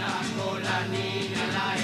la niña, la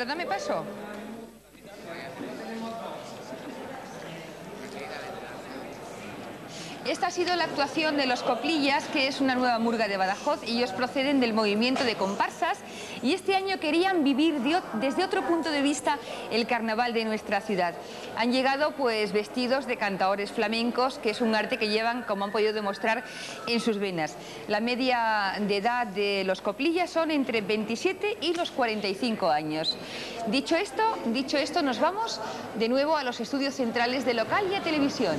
pero dame paso. Esta ha sido la actuación de Los Coplillas, que es una nueva murga de Badajoz y ellos proceden del movimiento de comparsas y este año querían vivir desde otro punto de vista el carnaval de nuestra ciudad. Han llegado pues vestidos de cantadores flamencos, que es un arte que llevan, como han podido demostrar, en sus venas. La media de edad de los coplillas son entre 27 y los 45 años. Dicho esto, dicho esto, nos vamos de nuevo a los estudios centrales de local y a televisión.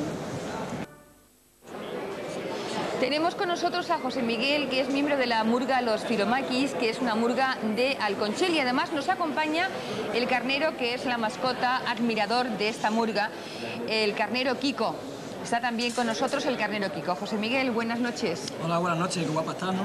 Tenemos con nosotros a José Miguel, que es miembro de la murga Los Firomaquis, que es una murga de Alconchel y además nos acompaña el carnero, que es la mascota admirador de esta murga, el carnero Kiko. Está también con nosotros el carnero Kiko. José Miguel, buenas noches. Hola, buenas noches, qué guapa estás, ¿no?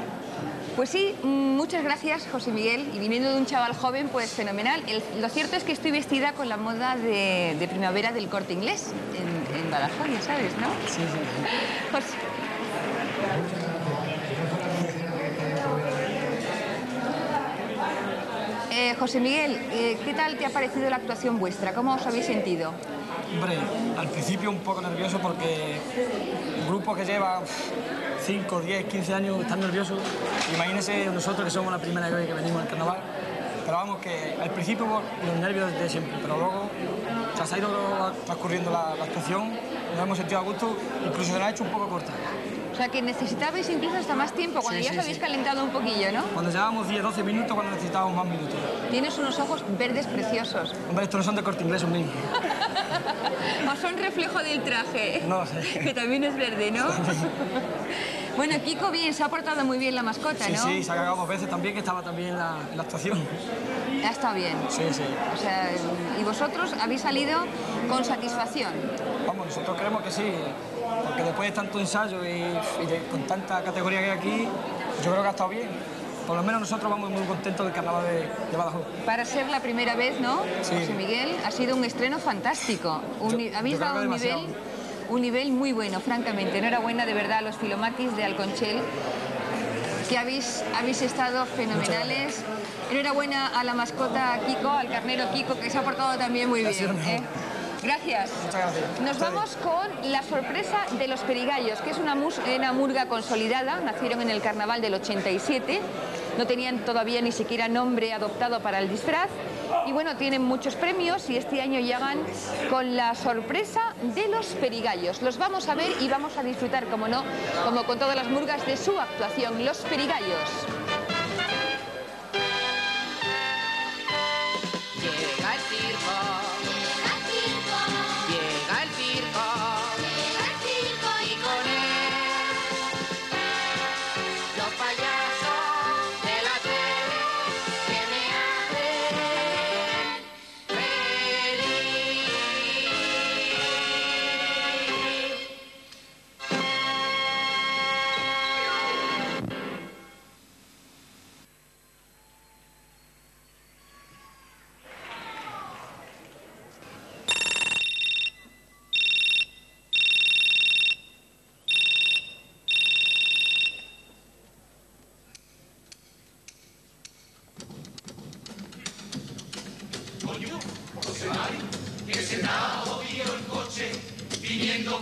Pues sí, mm, muchas gracias José Miguel. Y viniendo de un chaval joven, pues fenomenal. El- lo cierto es que estoy vestida con la moda de, de primavera del corte inglés en, en Badajoz, ya sabes, ¿no? Sí, sí. José- Eh, José Miguel, eh, ¿qué tal te ha parecido la actuación vuestra? ¿Cómo os habéis sentido? Hombre, al principio un poco nervioso porque un grupo que lleva 5, 10, 15 años están nerviosos. Imagínense nosotros que somos la primera vez que venimos al carnaval. Pero vamos, que al principio los nervios de siempre, pero luego se ha ido transcurriendo la, la actuación, nos hemos sentido a gusto, incluso se nos ha hecho un poco corta. O sea, que necesitabais incluso hasta más tiempo, cuando Sí, ya sí, os habéis sí. calentado un poquillo, ¿no? Cuando llevábamos 10, 12 minutos, cuando necesitábamos más minutos. Tienes unos ojos verdes preciosos. Hombre, estos no son de corte inglés, son mismos. O son reflejo del traje. No sé. Que también es verde, ¿no? bueno, Kiko bien, se ha portado muy bien la mascota, Sí, ¿no? sí, se ha cagado dos veces también, que estaba también en la, en la actuación. Ha estado bien. Sí, sí. O sea, y vosotros habéis salido con satisfacción. Nosotros creemos que sí, porque después de tanto ensayo y, y de- con tanta categoría que hay aquí, yo creo que ha estado bien. Por lo menos nosotros vamos muy contentos del carnaval de, de Badajoz. Para ser la primera vez, ¿no? Sí. José Miguel, ha sido un estreno fantástico. Un Yo- ni- habéis yo dado un nivel, un nivel muy bueno, francamente. Enhorabuena de verdad a los filomaquis de Alconchel, que habéis, habéis estado fenomenales. Enhorabuena a la mascota Kiko, al carnero Kiko, que se ha portado también muy bien. ¿eh? Gracias. Muchas gracias. Nos vamos con la sorpresa de los perigallos, que es una, mus- una murga consolidada, nacieron en el carnaval del 87, no tenían todavía ni siquiera nombre adoptado para el disfraz, y bueno, tienen muchos premios y este año llegan con la sorpresa de los perigallos. Los vamos a ver y vamos a disfrutar, como no, como con todas las murgas, de su actuación, los perigallos.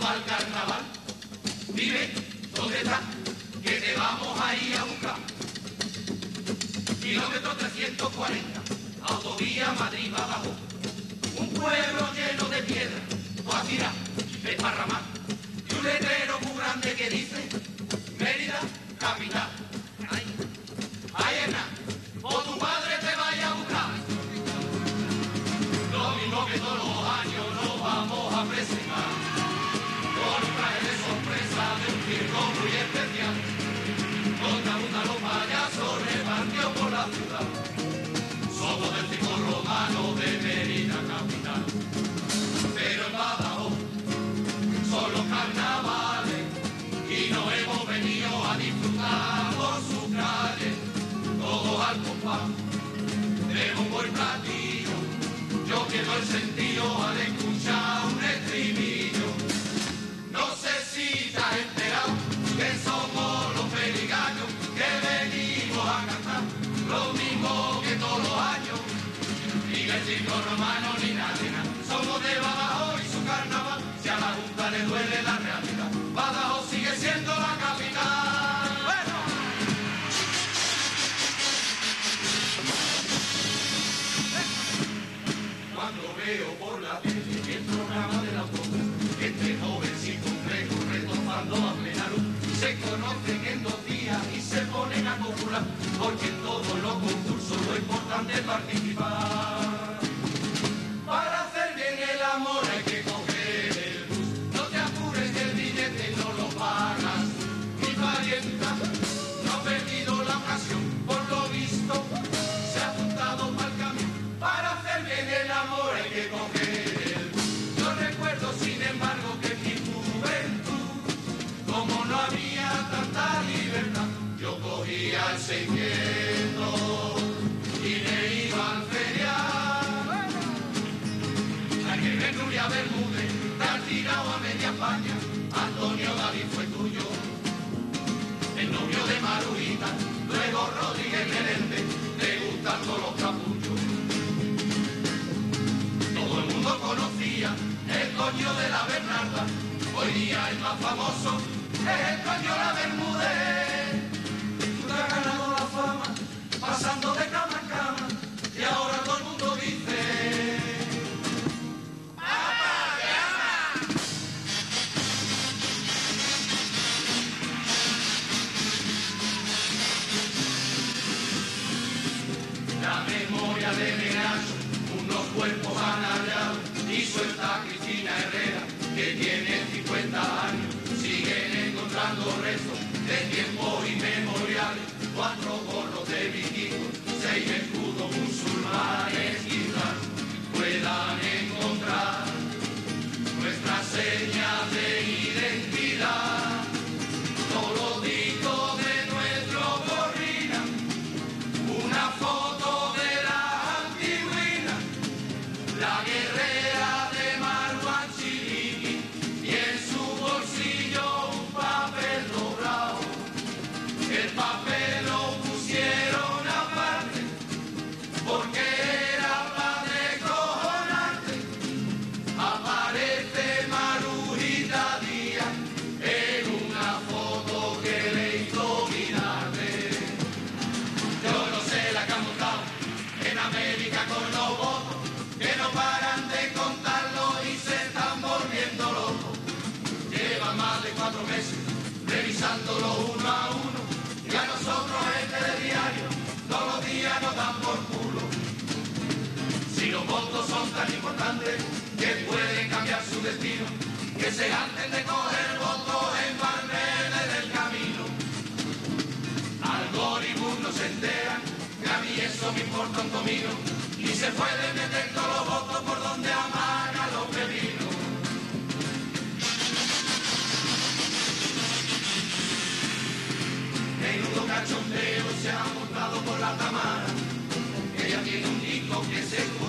Mal carnaval. Dime, ¿dónde está? Que te vamos a ir a buscar. Kilómetro 340, autovía Madrid-Badajoz. Un pueblo lleno de piedra, Guajira, desparramar. Y un letrero muy grande que dice, Mérida, capital. La. Somos del circo romano de Mérida capital. Pero en Badajoz son carnavales y no hemos venido a disfrutar por sus calles. Todos al compás bombo y platillo. Yo pierdo el sentido al famoso es el cañón del mundo.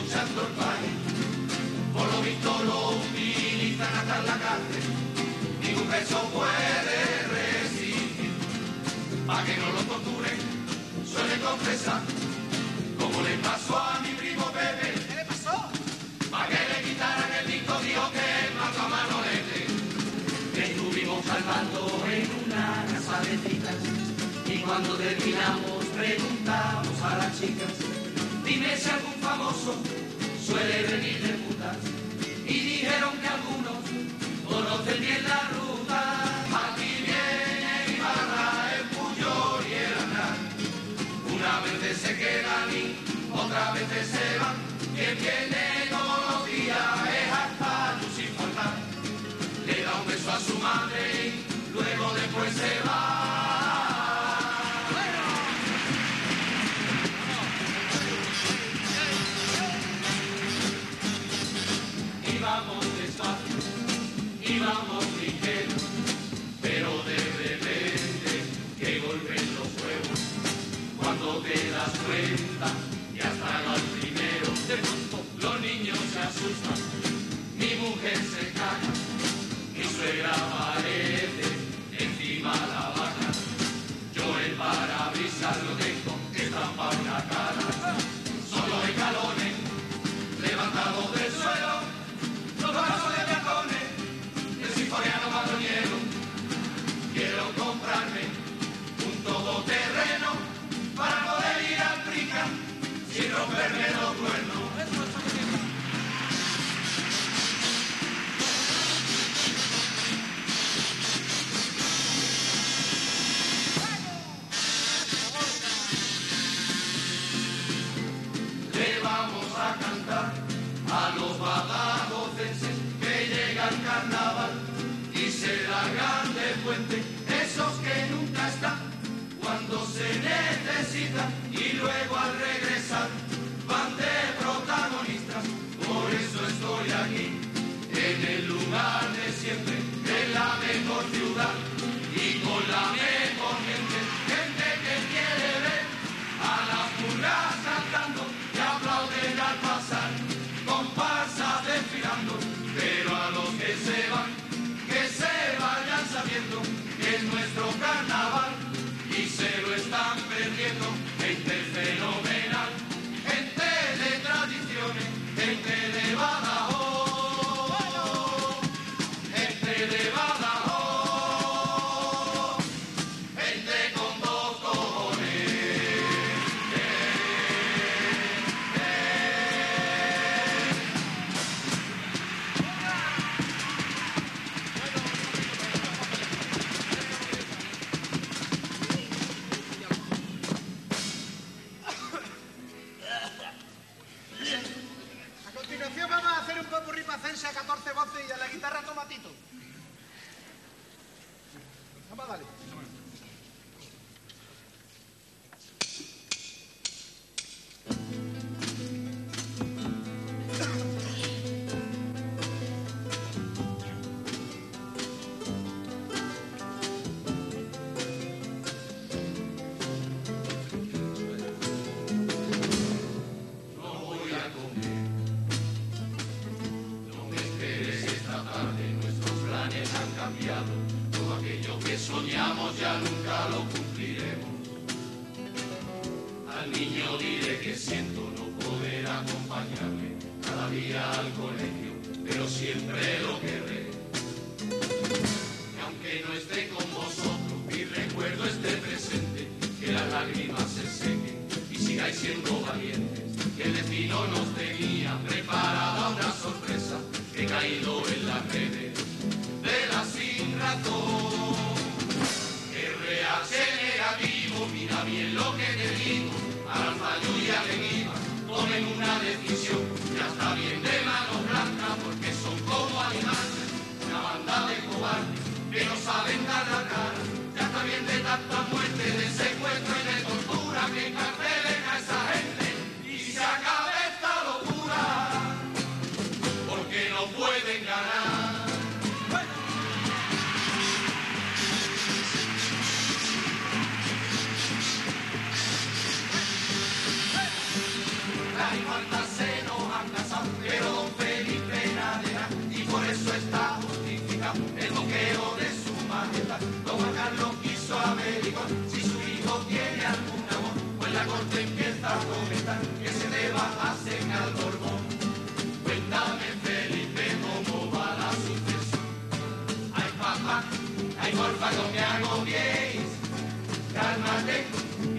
luchando el país. Por lo visto lo utilizan hasta la cárcel. Ningún preso puede resistir. Para que no lo torturen, suele confesar. Como le pasó a mi primo Pepe. ¿Qué le pasó? Para que le quitaran el disco, dijo que mató a Manolete. Que estuvimos salvando en una casa de citas. Y cuando terminamos preguntamos a las chicas Dime si algún famoso suele venir de putas. Y dijeron que algunos conocen bien la ruta. Aquí viene Ibarra, el Puyol y el Hernán. Una vez se quedan y otra vez se van. ¿Quién viene? Mi mujer se caga, mi suegra aparece encima la vaca. Yo el parabrisas lo tengo estampado en la cara. Solo escalones, levantados del suelo, los brazos de peatones, de sinfoniano patroniero. Quiero comprarme un todoterreno para poder ir a África sin romperme los cuernos. Y siendo valientes. Que el destino nos tenía preparada una sorpresa he caído en las redes de la sin razón. RH negativo, mira bien lo que te digo, fallo y al enigma, tomen una decisión, ya está bien de manos blancas porque son como animales, una banda de cobardes que no saben dar la cara, ya está bien de tanta no me agobiéis, cálmate,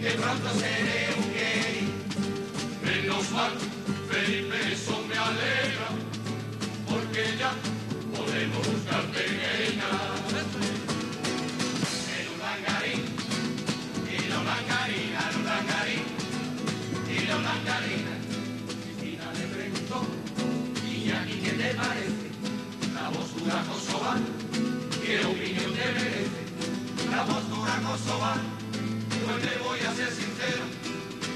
que pronto seré un gay. Menos mal, Felipe, eso me alegra, porque ya podemos buscarte pequeña. En un langarín, y la langarina, en un langarín, y la langarina. Cristina le preguntó, ¿y qué te parece? La postura kosovar, ¿qué opinión te merece? La postura kosovar, pues te voy a ser sincero,